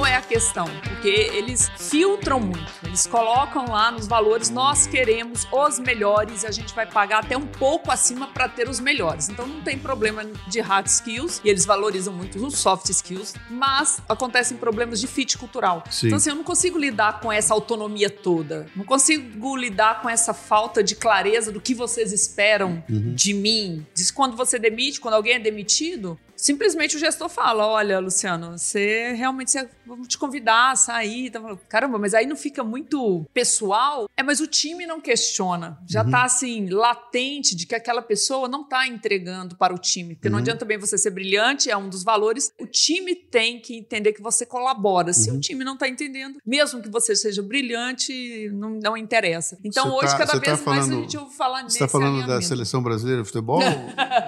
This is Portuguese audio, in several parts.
qual é a questão? Porque eles filtram muito. Eles colocam lá nos valores, nós queremos os melhores e a gente vai pagar até um pouco acima para ter os melhores. Então não tem problema de hard skills e eles valorizam muito os soft skills, mas acontecem problemas de fit cultural. Sim. Então assim, eu não consigo lidar com essa autonomia toda. Não consigo lidar com essa falta de clareza do que vocês esperam de mim. Diz quando você demite, quando alguém é demitido, simplesmente o gestor fala: Olha, Luciano, você realmente você, vamos te convidar a sair. Tá falando, Caramba, mas aí não fica muito pessoal. É, mas o time não questiona. Já tá assim, latente de que aquela pessoa não tá entregando para o time. Porque não adianta bem você ser brilhante, é um dos valores. O time tem que entender que você colabora. Se o time não tá entendendo, mesmo que você seja brilhante, não, não interessa. Então hoje, tá- cada tá vez mais a falando- gente ouve falar nesse Você está falando da seleção brasileira de futebol,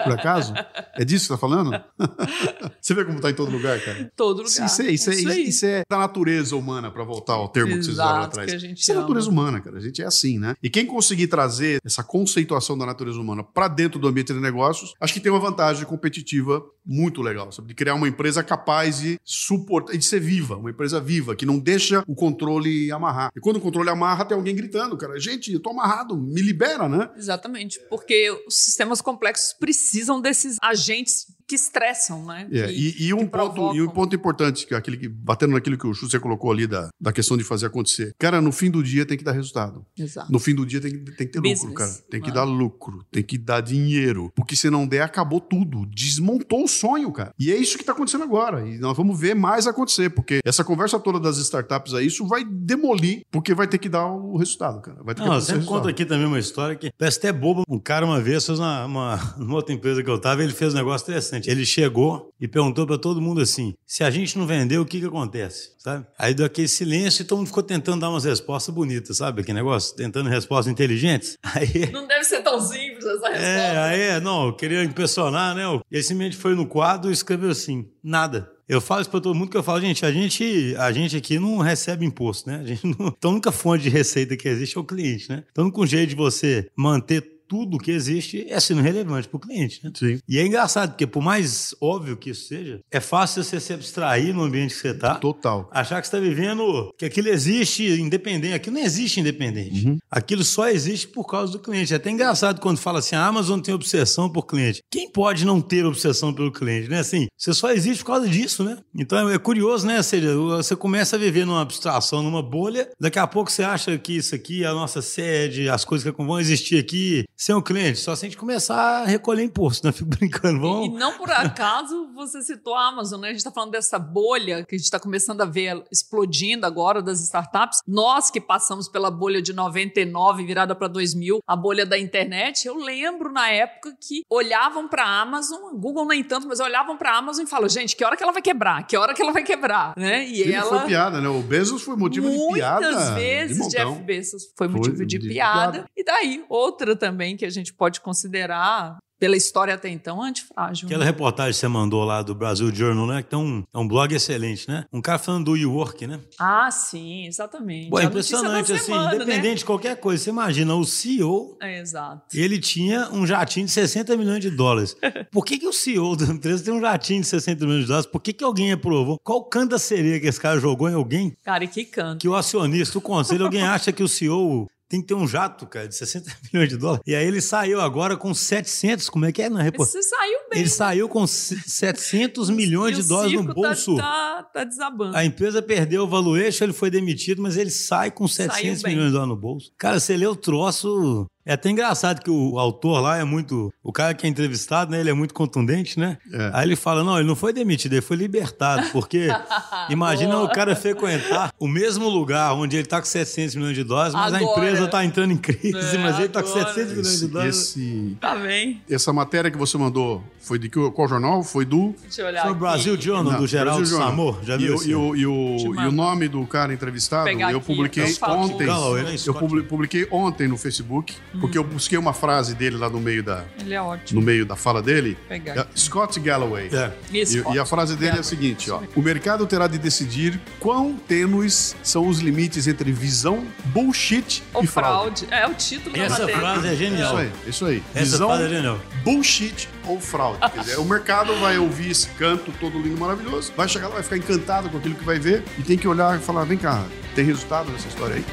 por acaso? É disso que você está falando? você vê como está em todo lugar, cara? Todo lugar. Isso, é, isso, é, Isso isso é da natureza humana, para voltar ao termo que vocês usaram Exato, atrás. que a gente Isso é ama. natureza humana, cara. A gente é assim, né? E quem conseguir trazer essa conceituação da natureza humana para dentro do ambiente de negócios, acho que tem uma vantagem competitiva muito legal, sabe? De criar uma empresa capaz de suportar, de ser viva, uma empresa viva, que não deixa o controle amarrar. E quando o controle amarra, tem alguém gritando, cara, gente, eu tô amarrado, me libera, né? Exatamente, porque os sistemas complexos precisam desses agentes que estressam, né? É, Que- e, e um que ponto, e um ponto importante, que é aquele que, batendo naquilo que o Chu você colocou ali da, da questão de fazer acontecer. Cara, no fim do dia tem que dar resultado. Exato. No fim do dia tem, que- tem que ter Business, lucro, cara. Tem que mano. dar lucro, tem que dar dinheiro. Porque se não der, acabou tudo. Desmontou o sonho, cara. E é isso que tá acontecendo agora. E nós vamos ver mais acontecer, porque essa conversa toda das startups aí, isso vai demolir, porque vai ter que dar o resultado, cara. Vai ter que Não, sempre conto resultado. aqui também uma história que parece até boba. Um cara uma vez fez uma, uma, numa outra empresa que eu tava, ele fez um negócio interessante. Ele chegou e perguntou pra todo mundo assim: se a gente não vender, o que que acontece? Sabe? Aí deu aquele silêncio e todo mundo ficou tentando dar umas respostas bonitas, sabe? Aquele negócio, tentando respostas inteligentes. Aí. Não deve ser tão simples essa resposta. É, aí, não, eu queria impressionar, né? E aí simplesmente foi no quadro e escreveu assim: nada. Eu falo isso pra todo mundo que eu falo, gente, a gente, a gente aqui não recebe imposto, né? A gente não... Então a única fonte de receita que existe é o cliente, né? Então único jeito de você manter tudo que existe é sendo relevante para o cliente, né? Sim. E é engraçado, porque por mais óbvio que isso seja, é fácil você se abstrair no ambiente que você está. Total. Achar que você está vivendo, que aquilo existe independente. Aquilo não existe independente. Uhum. Aquilo só existe por causa do cliente. É até engraçado quando fala assim, a Amazon tem obsessão por cliente. Quem pode não ter obsessão pelo cliente, né? Assim, você só existe por causa disso, né? Então é curioso, né? Ou seja, você começa a viver numa abstração, numa bolha, daqui a pouco você acha que isso aqui é a nossa sede, as coisas que vão existir aqui sem o cliente. Só se a gente começar a recolher imposto, né? Fico brincando. E Vamos... não por acaso você citou a Amazon, né? A gente está falando dessa bolha que a gente está começando a ver explodindo agora das startups. Nós que passamos pela bolha de 99 virada para 2000, a bolha da internet, eu lembro na época que olhavam para a Amazon, Google nem tanto, mas olhavam para a Amazon e falavam, gente, que hora que ela vai quebrar? Que hora que ela vai quebrar? Né? E Ele ela foi piada, né? O Bezos foi motivo de Muitas piada. de vezes. Jeff Bezos foi Foi motivo de, de piada. piada. E daí, outra também que a gente pode considerar, pela história até então, antifrágil. Aquela reportagem que você mandou lá do Brasil Journal, né? Que tem um, é um blog excelente, né? Um cara falando do WeWork, né? Ah, sim, exatamente. Pô, é impressionante, assim, semana, né? independente de qualquer coisa. Você imagina, o CEO, É, exato. ele tinha um jatinho de 60 milhões de dólares. Por que, que o CEO da empresa tem um jatinho de 60 milhões de dólares? Por que, que alguém aprovou? Qual canto da sereia que esse cara jogou em alguém? Cara, e que canto. Que o acionista, o conselho, alguém acha que o CEO tem que ter um jato, cara, de 60 milhões de dólares. E aí ele saiu agora com 700, como é que é na Mas reportagem? Você saiu bem. Ele saiu com 700 milhões de dólares no tá- bolso. Tá, tá, desabando. A empresa perdeu o valuation, ele foi demitido, mas ele sai com 700 bem. milhões de dólares no bolso. Cara, você lê o troço. É até engraçado que o autor lá é muito. O cara que é entrevistado, né? Ele é muito contundente, né? É. Aí ele fala: não, ele não foi demitido, ele foi libertado. Porque imagina Boa. o cara frequentar o mesmo lugar onde ele tá com 700 milhões de dólares, mas a Agora. empresa tá entrando em crise, É, mas ele tá com agora. 700 milhões de dólares. esse- Tá bem. essa matéria que você mandou foi de que, qual jornal? Foi do. Deixa eu olhar. Foi o aqui. Brasil Journal, Não, do Geraldo. Samor. Já e, viu e, o, e, o, e o nome do cara entrevistado, eu aqui, publiquei eu falo. ontem. Galloway, né? Eu publiquei ontem no Facebook porque eu busquei uma frase dele lá no meio da, Ele é ótimo. no meio da fala dele. Pegar É. Scott Galloway. É. Isso, E, e a frase dele é a seguinte, ó. O mercado terá de decidir quão tênues são os limites entre visão, bullshit Ou e fraude. fraude. É o título da Essa matéria. frase é Isso genial. aí, isso aí. Essa visão, frase é genial. bullshit ou fraude. Quer dizer, o mercado vai ouvir esse canto todo lindo, maravilhoso, vai chegar lá, vai ficar encantado com aquilo que vai ver e tem que olhar e falar, vem cá, tem resultado nessa história aí?